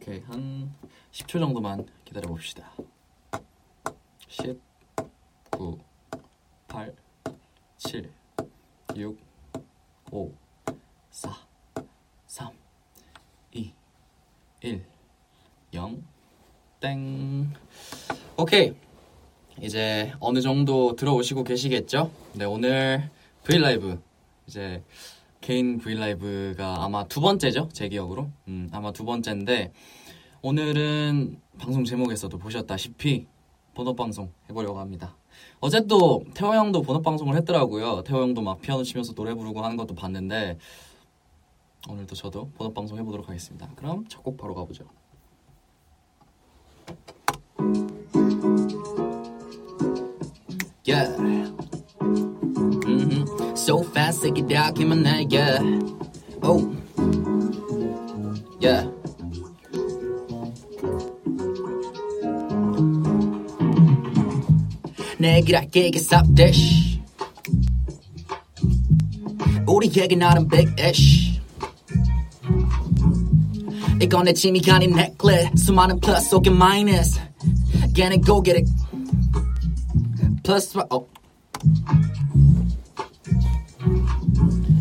오케이 한 10초 정도만 기다려 봅시다. 10, 9, 8, 7, 6, 5, 4, 3, 2, 1, 0, 땡. 오케이. 이제 어느 정도 들어오시고 계시겠죠? 네, 오늘 브이라이브 이제 개인 브이라이브가 아마 두 번째죠? 제 기억으로. 음, 아마 두 번째인데 오늘은 방송 제목에서도 보셨다시피 본업 방송 해보려고 합니다. 어제 또 태호 형도 본업 방송을 했더라고요. 태호 형도 막 피아노 치면서 노래 부르고 하는 것도 봤는데 오늘도 저도 본업 방송 해보도록 하겠습니다. 그럼 첫 곡 바로 가보죠. Yeah. Mm-hmm. So fast, take it out, came on that, yeah. Oh. Yeah. 내기랄게 stop this 우리에게 나름 big ish 이건 내 짐이 아닌 necklace 수많은 plus 속에 minus Get it, go get it plus oh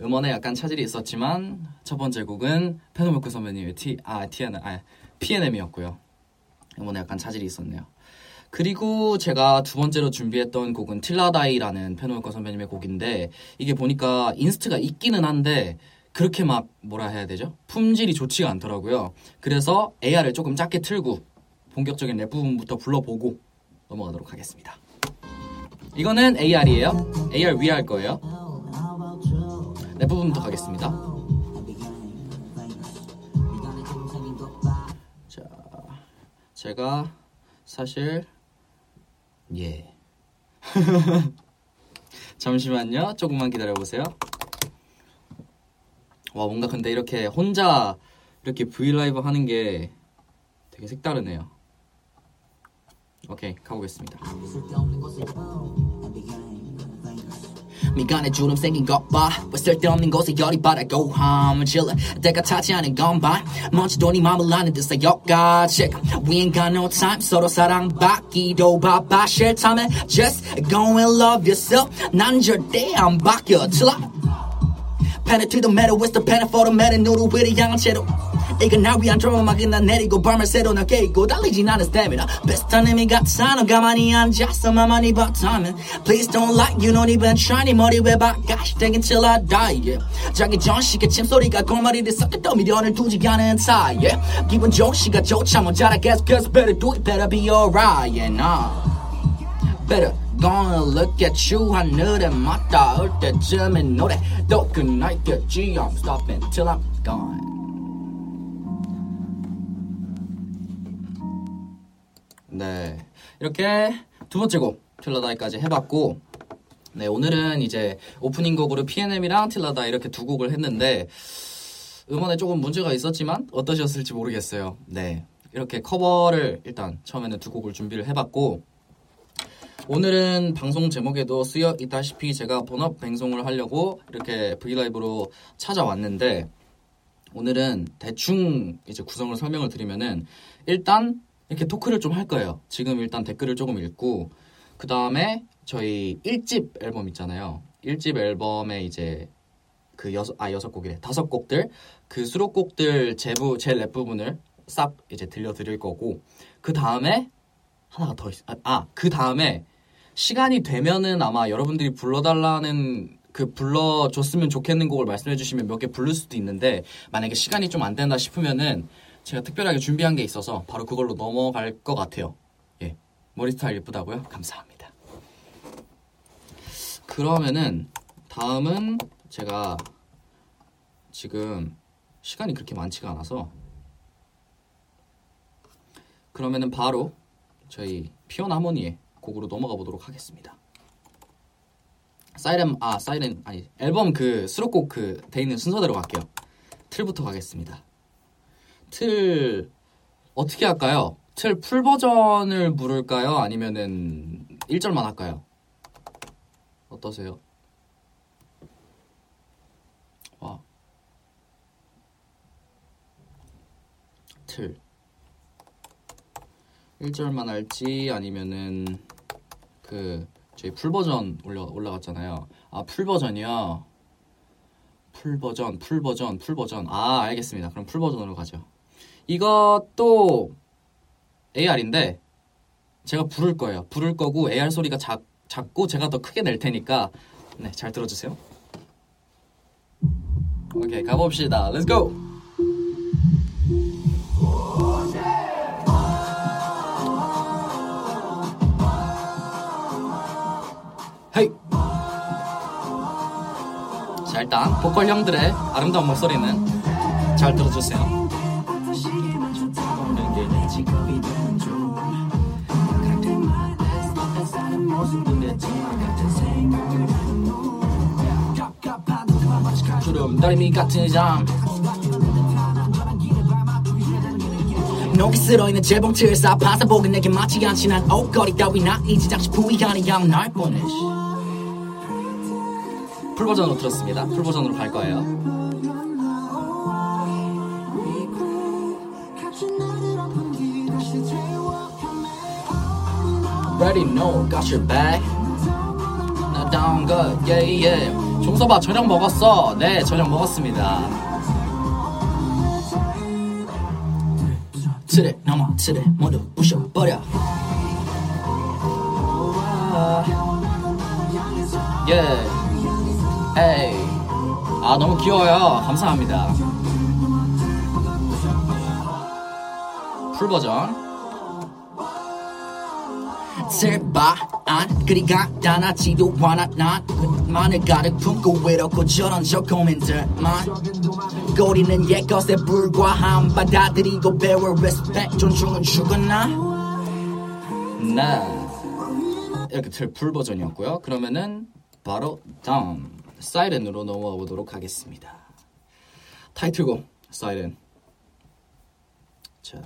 음원에 약간 차질이 있었지만 첫 번째 곡은 페노모크 선배님의 T 아 TN 아 PNM이었고요 음원에 약간 차질이 있었네요. 그리고 제가 두 번째로 준비했던 곡은 틸라다이라는 페노일거 선배님의 곡인데 이게 보니까 인스트가 있기는 한데 그렇게 막 뭐라 해야 되죠? 품질이 좋지가 않더라고요. 그래서 AR을 조금 작게 틀고 본격적인 랩 부분부터 불러보고 넘어가도록 하겠습니다. 이거는 AR이에요. AR 위에 할 거예요. 랩 부분부터 가겠습니다. 자, 제가 사실 예. 잠시만요. 조금만 기다려 보세요. 와, 뭔가 근데 이렇게 혼자 이렇게 브이라이브 하는 게 되게 색다르네요. 오케이, 가보겠습니다. 미간에 주름 생긴 것봐 왜 쓸데없는 곳에 열이 받아고 함을 질러 때가 타지 않은 건봐 먼지도 네 맘을 아는 듯 쌓여가 지금 We ain't got no time 서로 사랑받기도 바빠 싫다면 Just go and love yourself 난 절대 안 바뀌어 till I Pen it to the metal, it's the pen for the metal 누를 위로 향 한 채로 이건 날 위한 드라마막이 난 내리고 밤을 새로 날 깨고 달리진 않은 스태미나 비슷한 의미 같아 너 가만히 앉아서 맘만이 봤다면 Please don't lie you don't even try 네 머리 왜 바가시 땡긴 till I die yeah. 자기 전 시계 침소리가 골머리를 섞였던 미련을 두지 않은 타이 yeah. 기분 좋은 시가 좋자 뭐 잘하 guess guess better do it better be alright yeah nah better gonna look at you 하늘에 맞닿을 때쯤에 노래 또 끝날겠지 I'm stopping till I'm gone 네. 이렇게 두 번째 곡 틸라다이까지 해봤고 네 오늘은 이제 오프닝 곡으로 PNM이랑 틸라다 이렇게 두 곡을 했는데 음원에 조금 문제가 있었지만 어떠셨을지 모르겠어요. 네. 이렇게 커버를 일단 처음에는 두 곡을 준비를 해봤고 오늘은 방송 제목에도 쓰여 있다시피 제가 본업 방송을 하려고 이렇게 브이라이브로 찾아왔는데 오늘은 대충 이제 구성을 설명을 드리면은 일단 이렇게 토크를 좀 할 거예요. 지금 일단 댓글을 조금 읽고 그 다음에 저희 1집 앨범 있잖아요. 1집 앨범에 이제 그 여섯 아 여섯 곡이래 다섯 곡들 그 수록곡들 제부 제 랩 부분을 싹 이제 들려드릴 거고 그 다음에 하나가 더 있. 아그 다음에 시간이 되면은 아마 여러분들이 불러달라는 그 불러줬으면 좋겠는 곡을 말씀해 주시면 몇 개 부를 수도 있는데 만약에 시간이 좀 안 된다 싶으면은 제가 특별하게 준비한 게 있어서 바로 그걸로 넘어갈 것 같아요. 예. 머리 스타일 예쁘다고요? 감사합니다. 그러면은 다음은 제가 지금 시간이 그렇게 많지가 않아서 그러면은 바로 저희 피온 하모니의 곡으로 넘어가 보도록 하겠습니다. 사이렌 아 사이렌 아니 앨범 그 수록곡 그 돼 있는 순서대로 갈게요. 틀부터 가겠습니다. 틀 어떻게 할까요? 틀 풀 버전을 부를까요? 아니면은 1절만 할까요? 어떠세요? 와. 틀 1절만 할지 아니면은 그 저희 full 버전 올라 올라갔잖아요. 아, full 버전이요. full 버전, full 버전, full 버전. 아, 알겠습니다. 그럼 full 버전으로 가죠. 이것도 AR인데 제가 부를 거예요. 부를 거고 AR 소리가 작, 작고 제가 더 크게 낼 테니까 네, 잘 들어주세요. 오케이, 가봅시다. Let's go. 헤이. 자, 일단 보컬 형들의 아름다운 목소리는 잘 들어주세요. 주름 다리미 같은 잠 녹이 쓸어있는 재봉틀 쌓아서 보긴 내게 맞지 않지 난 옷걸이 따위나 이 제작시 부위가 아니야 날 보내 풀 버전으로 들었습니다. 풀 버전으로 갈 거예요. Ready, no, got your back. Now down good, yeah, yeah. 종서봐, 저녁 먹었어. 네, 저녁 먹었습니다. 틀에 넘어 틀에 모두 부셔버려 예. 에이. 아, 너무 귀여워요. 감사합니다. 풀 버전. 제발 안 그리 간단하지도 않아 난 만을 가득 품고 외롭고 저런 저 고민들만 꼬리는 옛것에 불과함 받아들이고 배워 respect 존중은 주거나 네. 이렇게 틀풀 버전이었고요. 그러면은 바로 다음 사이렌으로 넘어가 보도록 하겠습니다. 타이틀곡 사이렌. 자,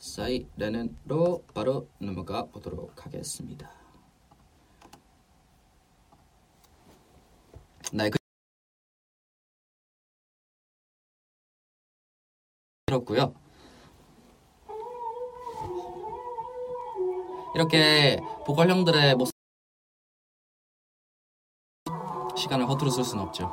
사이렌으로 바로 넘어가 보도록 하겠습니다. 네, 그 들었고요. 이렇게 보컬 형들의 모습 시간을 허투루 쓸 수는 없죠.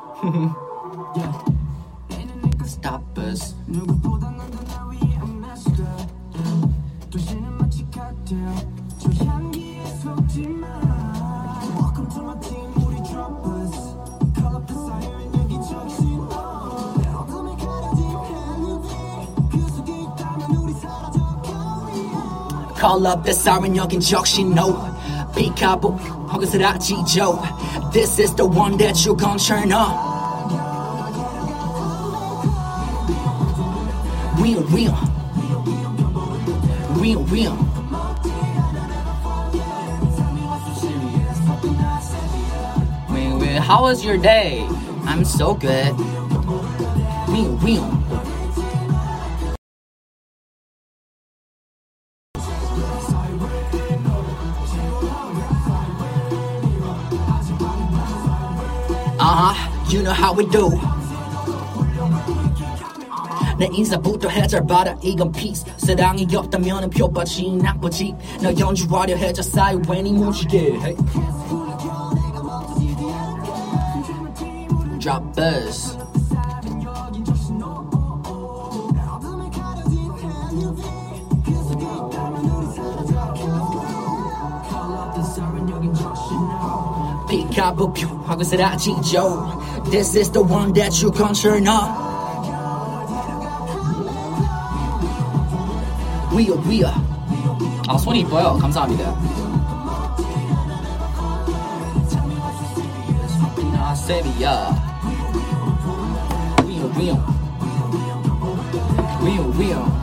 Call up the siren 여긴 적신호 비카보 허그스라지죠 This is the one that you gon' turn up Real real Real real Wait, wait, How was your day? I'm so good Real real How we do. 내 인사부터 해잘봐라 이건 peace 사랑이 없다면은 표빠지 나쁘지 너 연주하려 해자 쌓여 웬이 무지개 hey. Drop us. 피카부표 하고 사라지죠 This is the one that you gon' turn are, we are 아 손이 이뻐요. 감사합니다. 위요 위요. 위요 위요.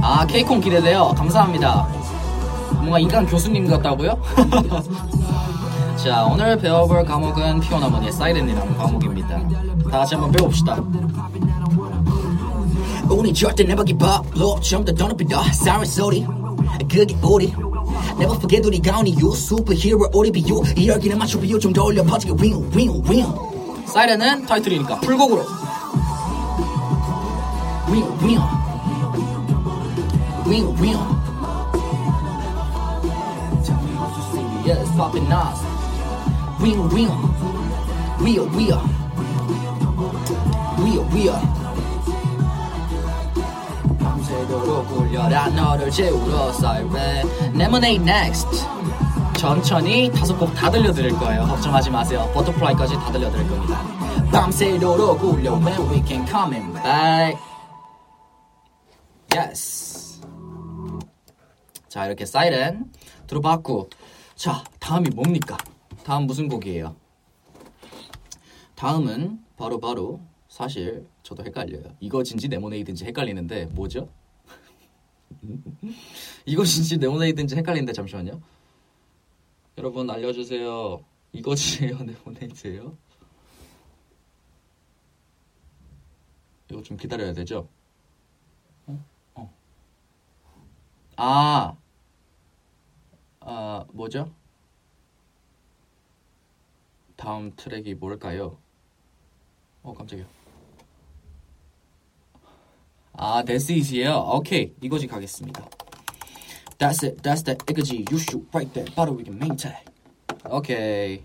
아, 케이콘 기대돼요. 감사합니다. 뭔가 인간 교수님 같다고요? 자, 오늘 배워볼 과목은 피오나머니의 사이렌이라는 과목입니다. 다 같이 한번 배워봅시다. 우리 절대 never give up low 좀더 더 높이 더 사이렌 소리 그게 우리? Never forget 우리가 온 이유 슈퍼히어로 우리 비유. 이 열기는 맞춰 비유 좀 더 올려. 퍼지게 윙 윙 윙. 사이렌은 타이틀이니까 풀곡으로. 윙 윙. 윙 윙. Yes, popping nas. 윙윙 위어 위어 위어 위어 밤새도록 굴려라 너를 재우러 사이렌. Lemonade next. 천천히 다섯 곡 다 들려드릴 거예요. 걱정하지 마세요. 버터플라이까지 다 들려드릴 겁니다. 밤새도록 굴려 when we can coming back. Yes. 자 이렇게 사이렌 들어봤고 자 다음이 뭡니까? 다음 무슨 곡이에요? 다음은 바로 바로 사실 저도 헷갈려요. 이거진지 네모네이든지 헷갈리는데 뭐죠? 이것인지 네모네이든지 헷갈리는데 잠시만요. 여러분 알려주세요. 이것이에요, 네모네이드예요? 이거 좀 기다려야 되죠? 어? 어. 아, 아 뭐죠? 다음 트랙이 뭘까요? 어 깜짝이야. 아, that's easy예요. 오케이, 이거지 가겠습니다. That's it that's that 이거지 you shoot right there 바로 we can maintain 오케이.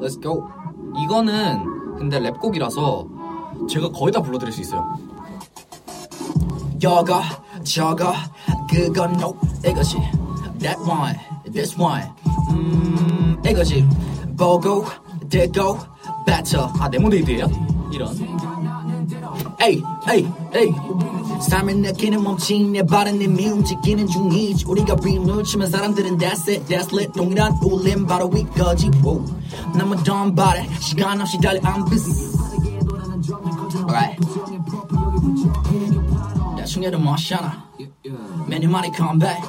Let's go. 이거는 근데 랩곡이라서 제가 거의 다 불러드릴 수 있어요. 여거 저거 그건 no 이것이 that one this one 음 이것이 보고 듣고 better 아, 네모네이드예요? 이런. 에이 에이 에이. 삶을 느끼는 몸짓 내 발은 이미 움직이는 중이지. 우리가 림을 치면 사람들은 that's it that's lit. 동일한 울림 바로 이거지. Wow. 너무 돈 바래 시간 없이 달려 I'm busy. Alright. 나중에도 멋있잖아 Many money come back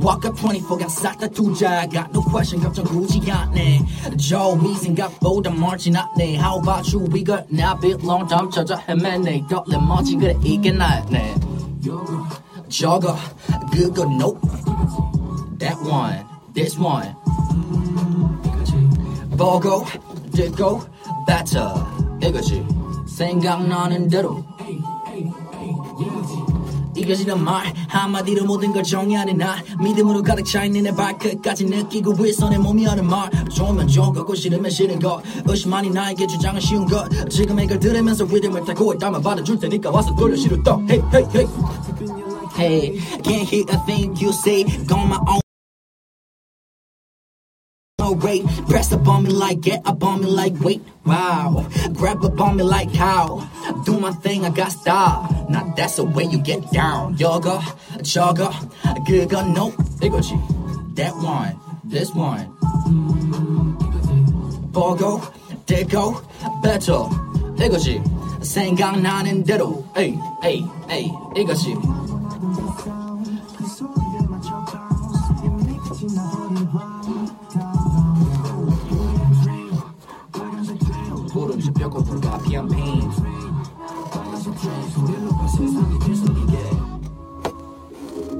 Walk up 24 got 싹다 투자 Got no question 걱정 굳이 않네 저위 생각보다 멀지 않네 How about you we got now bit long time 찾아 헤매네 떨림 멋지 그래 이게 나네 저거 그거 nope That one this one 보고 듣고 better 이거지 생각나는 대로 이겨지는 말 한마디로 모든 걸 정의하는 나 믿음으로 가득 차 있는 내 발끝까지 느끼고 있어 내 몸이 하는 말 좋으면 좋은 거고 싫으면 싫은 것 의심만이 나에게 주장은 쉬운 것 지금 이걸 들으면서 리듬을 타고 있다면 받아줄 테니까 와서 돌려 시루떡 Hey hey hey. Hey can't hear a thing you say. Go my own no rate. Press up on me like get up on me like wait. Wow. Grab up on me like how. Do my thing, I got style. Now that's the way you get down. Yoga, jogger, 그거 no. 이거지. That one, this one. 보고, 되고, better. 이거지. 생각나는 대로. 에이, 에이, 에이. 이거지.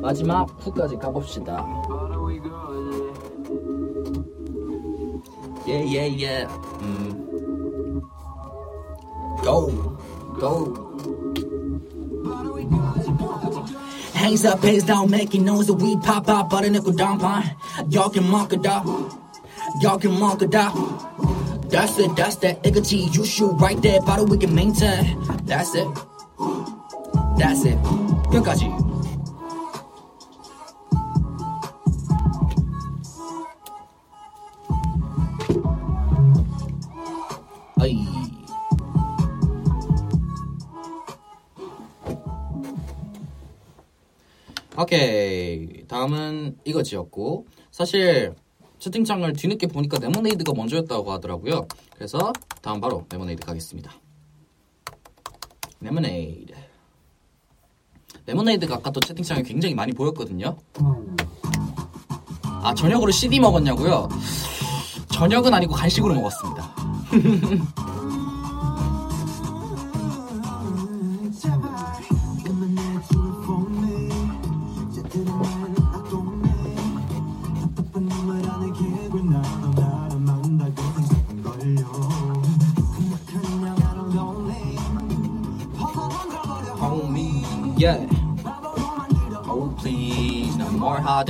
마지막 후까지 가봅시다. Yeah, yeah, yeah. 음. Go, go. Hands up, hands down, making noise that we pop out, but a nickel down pine. Y'all can mark it out. Y'all can mark it out. That's it, that's that iggity. You shoot right there, but we can maintain. That's it. That's it. 여기까지. 오케이. 다음은 이거지였고 사실 채팅창을 뒤늦게 보니까 레모네이드가 먼저였다고 하더라고요. 그래서 다음 바로 레모네이드 가겠습니다. 레모네이드. 레모네이드가 아까 또 채팅창에 굉장히 많이 보였거든요. 아 저녁으로 CD 먹었냐고요? 저녁은 아니고 간식으로 먹었습니다.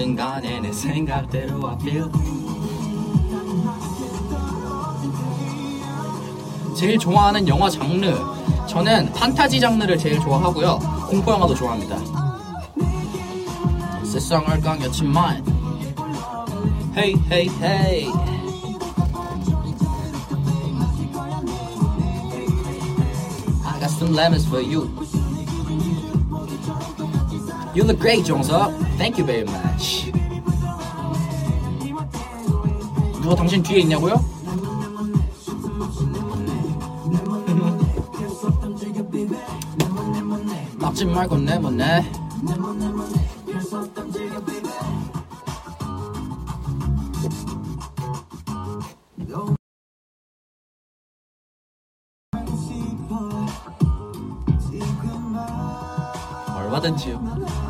하든 간에 내 생각대로 I feel. 제일 좋아하는 영화 장르. 저는 판타지 장르를 제일 좋아하고요. 공포 영화도 좋아합니다. 세상을 강였지만, hey hey hey. I got some lemons for you. You look great, 정석. Thank you very much. 누가 당신 뒤에 있냐고요? 막지 말고 내보내. 얼마든지요.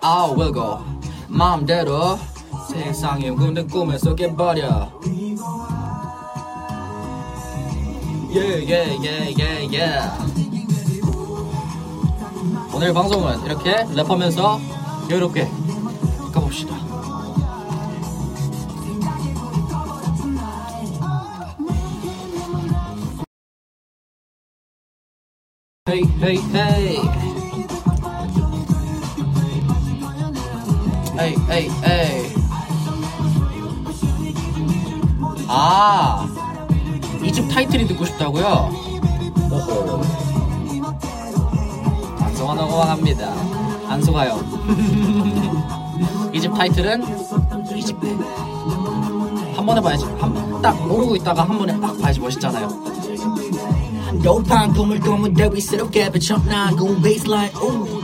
I will go 마음대로 세상의 군대 꿈에 속에버려 Yeah yeah yeah yeah yeah 오늘 방송은 이렇게 랩하면서 여유롭게 가봅시다 Hey hey hey 에이 에이 에이 아, 이 집 타이틀이 듣고 싶다고요? 오호. 안 속아놓고 합니다. 안 속아요. 이 집 타이틀은 이 집. 한 번에 봐야지. 한 딱 모르고 있다가 한 번에 딱 봐야지 멋있잖아요. 도판 꿈을 꾸면 대위스럽게 비춰나고 on fire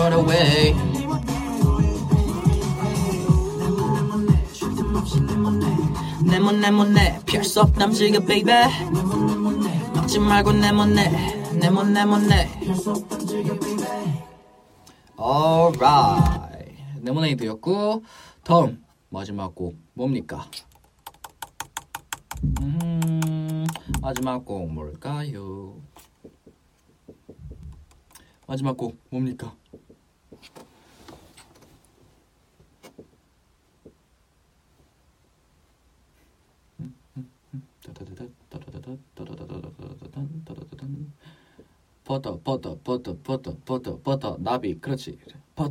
run away. 네모네 네모 네모네 Alright. 레모네이드였고 다음 마지막 곡 뭡니까? 음, 마지막 곡 뭘까요? 마지막 곡 뭡니까? 버터 버터 버터 버터 버터 버터 나비 그렇지 버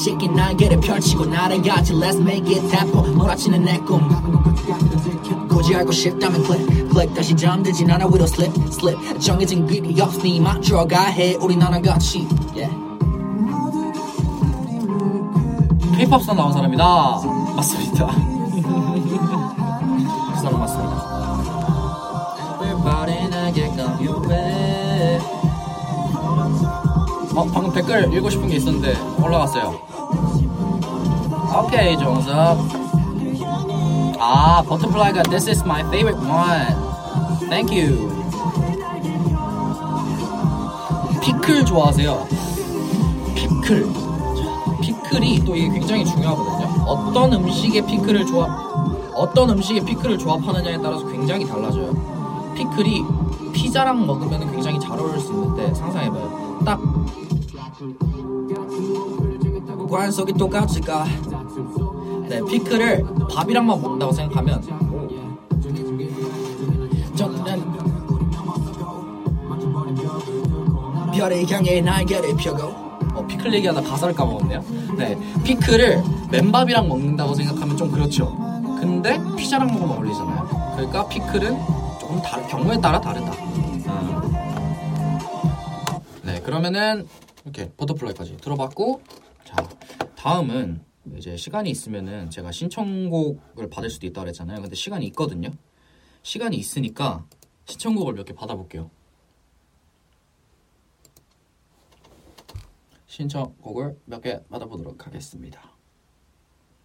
치킨 날개를 펼치고 날아가지. Let's make it happen. 몰아치는 내꿈. 굳이 알고 싶다면 click click 다시 잠들진 않아 don't slip slip. 정해진 길이 없으니 맞춰가 해. 우린 하나같이. Yeah. K-pop 상 나온 사람이다. 맞습니다 어, 방금 댓글 읽고 싶은 게 있었는데 올라갔어요. 오케이, 종섭. 아, Butterfly가 This is my favorite one. Thank you. 피클 좋아하세요? 피클. 자, 피클이 또 이게 굉장히 중요하거든요. 어떤 음식에 피클을 조합, 어떤 음식에 피클을 조합하느냐에 따라서 굉장히 달라져요. 피클이 피자랑 먹으면 굉장히 잘 어울릴 수 있는데 상상해봐요. 딱 관속이 똑같을까? 네, 피클을 밥이랑만 먹는다고 생각하면 저는 별을 향해 날개를 펴고 어, 피클 얘기하다 가사를 까먹었네요. 네, 피클을 맨밥이랑 먹는다고 생각하면 좀 그렇죠. 근데 피자랑 먹으면 어울리잖아요. 그러니까 피클은 조금 다른 경우에 따라 다르다. 음. 네, 그러면은 이렇게 버터플라이까지 들어봤고, 자 다음은 이제 시간이 있으면은 제가 신청곡을 받을 수도 있다 그랬잖아요. 근데 시간이 있거든요. 시간이 있으니까 신청곡을 몇 개 받아볼게요. 신청곡을 몇 개 받아보도록 하겠습니다.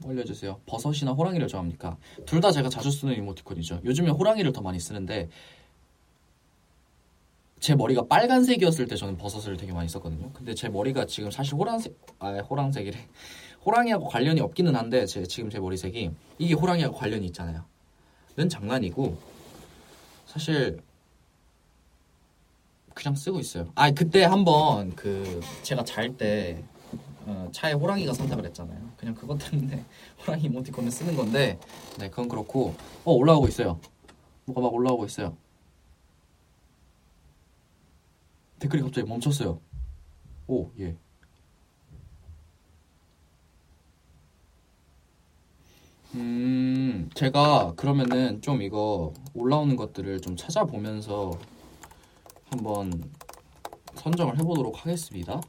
올려주세요. 버섯이나 호랑이를 좋아합니까? 둘 다 제가 자주 쓰는 이모티콘이죠. 요즘에 호랑이를 더 많이 쓰는데 제 머리가 빨간색이었을 때 저는 버섯을 되게 많이 썼거든요. 근데 제 머리가 지금 사실 호랑색, 아 호랑색이래. 호랑이하고 관련이 없기는 한데 제 지금 제 머리색이 이게 호랑이하고 관련이 있잖아요. 는 장난이고 사실 그냥 쓰고 있어요. 아 그때 한번 그 제가 잘때 어, 차에 호랑이가 산다 그랬잖아요. 그냥 그것 때문에 호랑이 이모티콘을 쓰는 건데 네 그건 그렇고 어 올라오고 있어요. 뭐가 막 올라오고 있어요. 댓글이 갑자기 멈췄어요. 오 예. 음 제가 그러면은 좀 이거 올라오는 것들을 좀 찾아보면서 한번 선정을 해보도록 하겠습니다.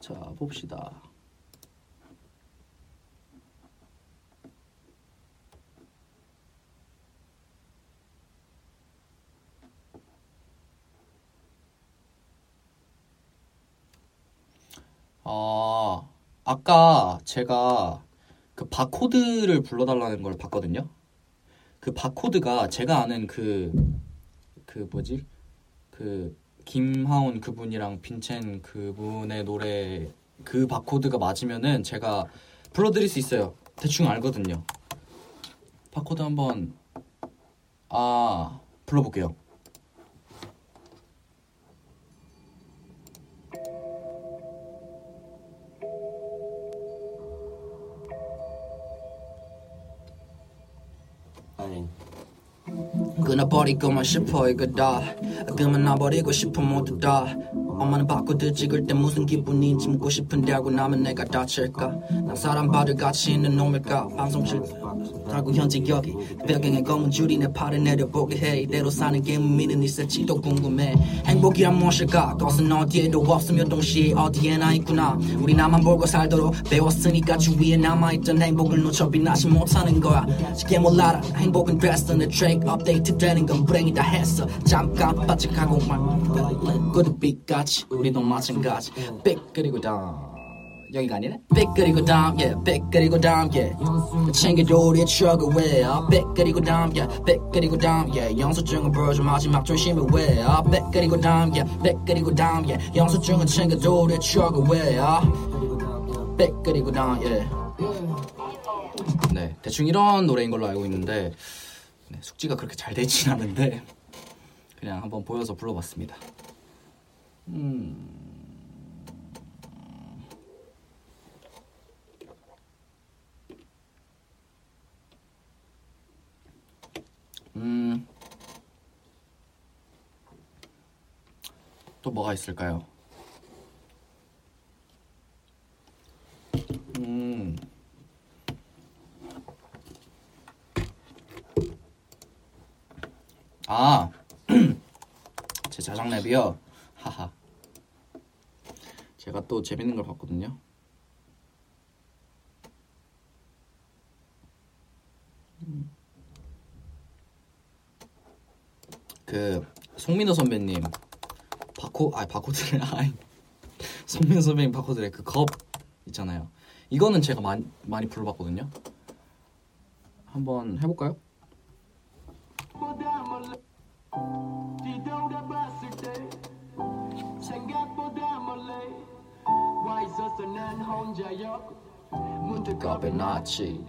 자, 봅시다. 아, 아까 제가 그 바코드를 불러달라는 걸 봤거든요. 그 바코드가 제가 아는 그, 그 뭐지? 그, 김하온 그분이랑 빈첸 그분의 노래 그 바코드가 맞으면은 제가 불러드릴 수 있어요. 대충 알거든요. 바코드 한번, 아, 불러볼게요. 버리고만 싶어 이거 다. 끊어버리고 싶어 모두 다. 엄마는 바코드 찍을 때 무슨 기분인지 묻고 싶은데 하고 나면 내가 다칠까? 난 사람 받을 가치 있는 놈일까? 방송실 달고 현재 여기 배경에 검은 줄이 내 팔을 내려보게 해. 이대로 사는 게 의미는 있을지도 궁금해. 행복이란 무엇일까? 그것은 어디에도 없으며 동시에 어디에나 있구나. 우리 나만 보고 살도록 배웠으니까 주위에 남아있던 행복을 놓쳐 빛나지 못하는 거야. 쉽게 몰라라. 행복은 됐어. 내 트랙 업데이트 되는 건 불행이 다 했어. 잠깐 바짝하고만 꾸드빛같이 우리도 마찬가지. 삐그리고 다음 여기가 아니네? yeah 삐그리고 다음 yeah 챙겨도 우리의 추억을 왜 yeah 삐그리고 다음 yeah 영수증은 보여줘 마지막 조심히 왜 yeah 삐그리고 다음 yeah 영수증은 챙겨도 우리의 추억을 왜 다음 yeah 네, 대충 이런 노래인 걸로 알고 있는데 네, 숙지가 그렇게 잘 되진 않은데 그냥 한번 보여서 불러봤습니다. 음. 음. 또 뭐가 있을까요? 음. 아, 제 자작 랩이요. 하하. 제가 또 재밌는 걸 봤거든요. 그 송민호 선배님 바코 아 바코드레 아이 송민호 선배님 바코드레 그겁 있잖아요. 이거는 제가 많이 많이 불러봤거든요. 한번 해볼까요? 났지.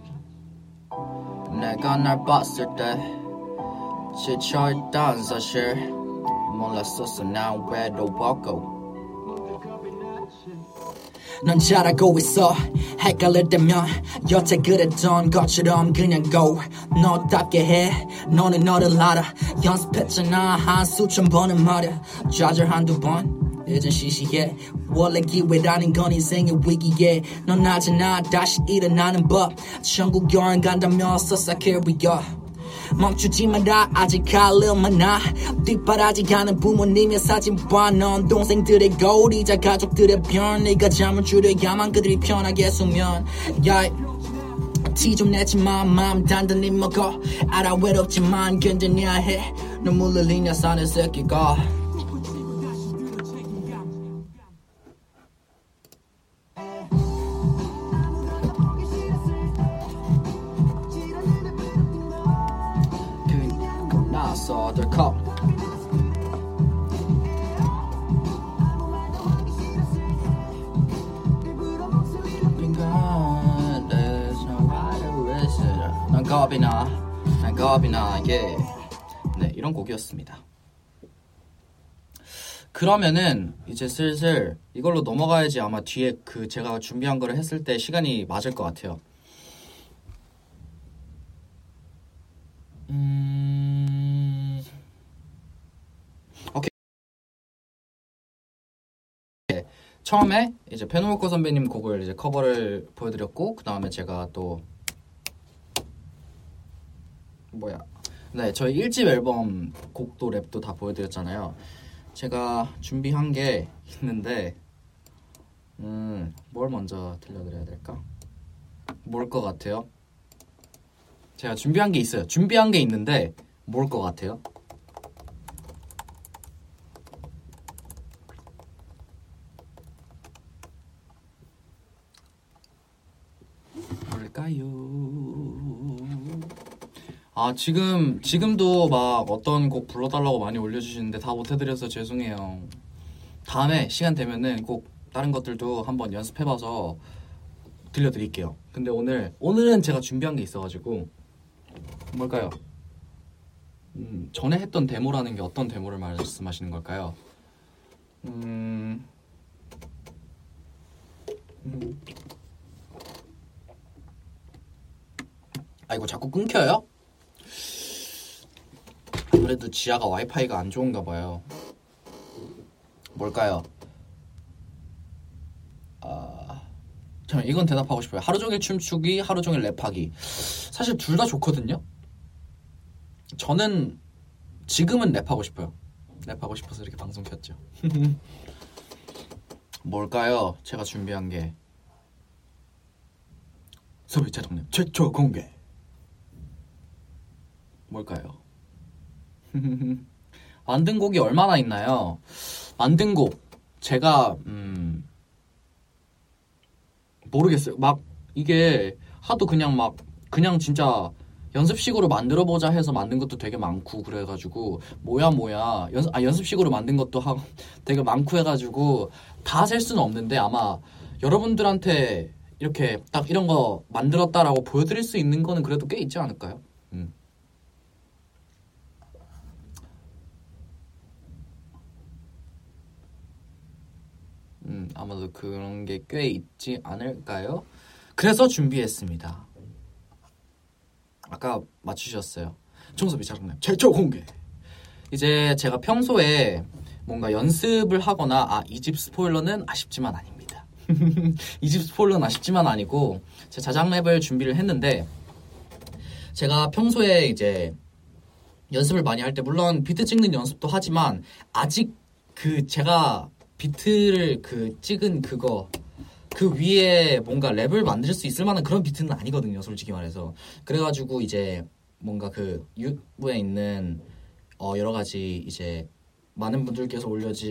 내가 날 봤을 때 지쳐있던 사실 몰랐었어 난 외로웠고 넌 잘하고 있어. 헷갈릴 때면 여태 그랬던 것처럼 그냥 go. 너답게 해. 너는 너를 알아. 연습했잖아. 한 수천 번은 말야 좌절 한두 번. 이젠 시시해. 원래 기회라는 건 인생의 위기에. 넌 나잖아 다시 일어나는 법. 천국 여행 간다며 써서 carry on 멈추지 마라 아직 갈일 많아. 뒷바라지 가는 부모님의 사진 봐넌 동생들의 거울이자 가족들의 별 네가 잠을 줄여야만 그들이 편하게 숙면. 야 티좀 내지만 마음 단단히 먹어. 알아 외롭지만 견뎌내야 해. 눈물 흘리냐 사는 새끼가 난 겁이 나, 난 겁이 나, 예. 네, 이런 곡이었습니다. 그러면은 이제 슬슬 이걸로 넘어가야지 아마 뒤에 그 제가 준비한 거를 했을 때 시간이 맞을 것 같아요. 음... 오케이. 네, 처음에 이제 페노모코 선배님 곡을 이제 커버를 보여드렸고 그 다음에 제가 또 뭐야? 네, 저희 1집 앨범 곡도 랩도 다 보여드렸잖아요. 제가 준비한 게 있는데, 음, 뭘 먼저 들려드려야 될까? 뭘 것 같아요? 제가 준비한 게 있어요. 준비한 게 있는데, 뭘 것 같아요? 아 지금 지금도 막 어떤 곡 불러달라고 많이 올려주시는데 다 못해드려서 죄송해요. 다음에 시간 되면은 꼭 다른 것들도 한번 연습해봐서 들려드릴게요. 근데 오늘 오늘은 제가 준비한 게 있어가지고 뭘까요? 음, 전에 했던 데모라는 게 어떤 데모를 말씀하시는 걸까요? 음, 음. 아 이거 자꾸 끊겨요? 아무래도 지하가 와이파이가 안 좋은가 봐요. 뭘까요? 아, 저는 이건 대답하고 싶어요. 하루 종일 춤추기, 하루 종일 랩하기. 사실 둘 다 좋거든요. 저는 지금은 랩하고 싶어요. 랩하고 싶어서 이렇게 방송 켰죠. 뭘까요? 제가 준비한 게 소비자 정립 최초 공개. 뭘까요? 만든 곡이 얼마나 있나요? 만든 곡 제가 음 모르겠어요. 막 이게 하도 그냥 막 그냥 진짜 연습식으로 만들어 보자 해서 만든 것도 되게 많고 그래가지고 뭐야 뭐야 연, 아, 연습식으로 만든 것도 하, 되게 많고 해가지고 다 셀 수는 없는데 아마 여러분들한테 이렇게 딱 이런 거 만들었다라고 보여드릴 수 있는 거는 그래도 꽤 있지 않을까요? 음. 음, 아마도 그런 게 꽤 있지 않을까요? 그래서 준비했습니다. 아까 맞추셨어요. 청소비 자랑남 최초 공개. 이제 제가 평소에 뭔가 연습을 하거나 아 이 집 스포일러는 아쉽지만 아닙니다. 이 집 스포일러는 아쉽지만 아니고 제 자작 랩을 준비를 했는데 제가 평소에 이제 연습을 많이 할 때 물론 비트 찍는 연습도 하지만 아직 그 제가 비트를 그 찍은 그거 그 위에 뭔가 랩을 만들 수 있을 만한 그런 비트는 아니거든요, 솔직히 말해서. 그래가지고 이제 뭔가 그 유튜브에 있는 어, 여러 가지 이제 많은 분들께서 올려지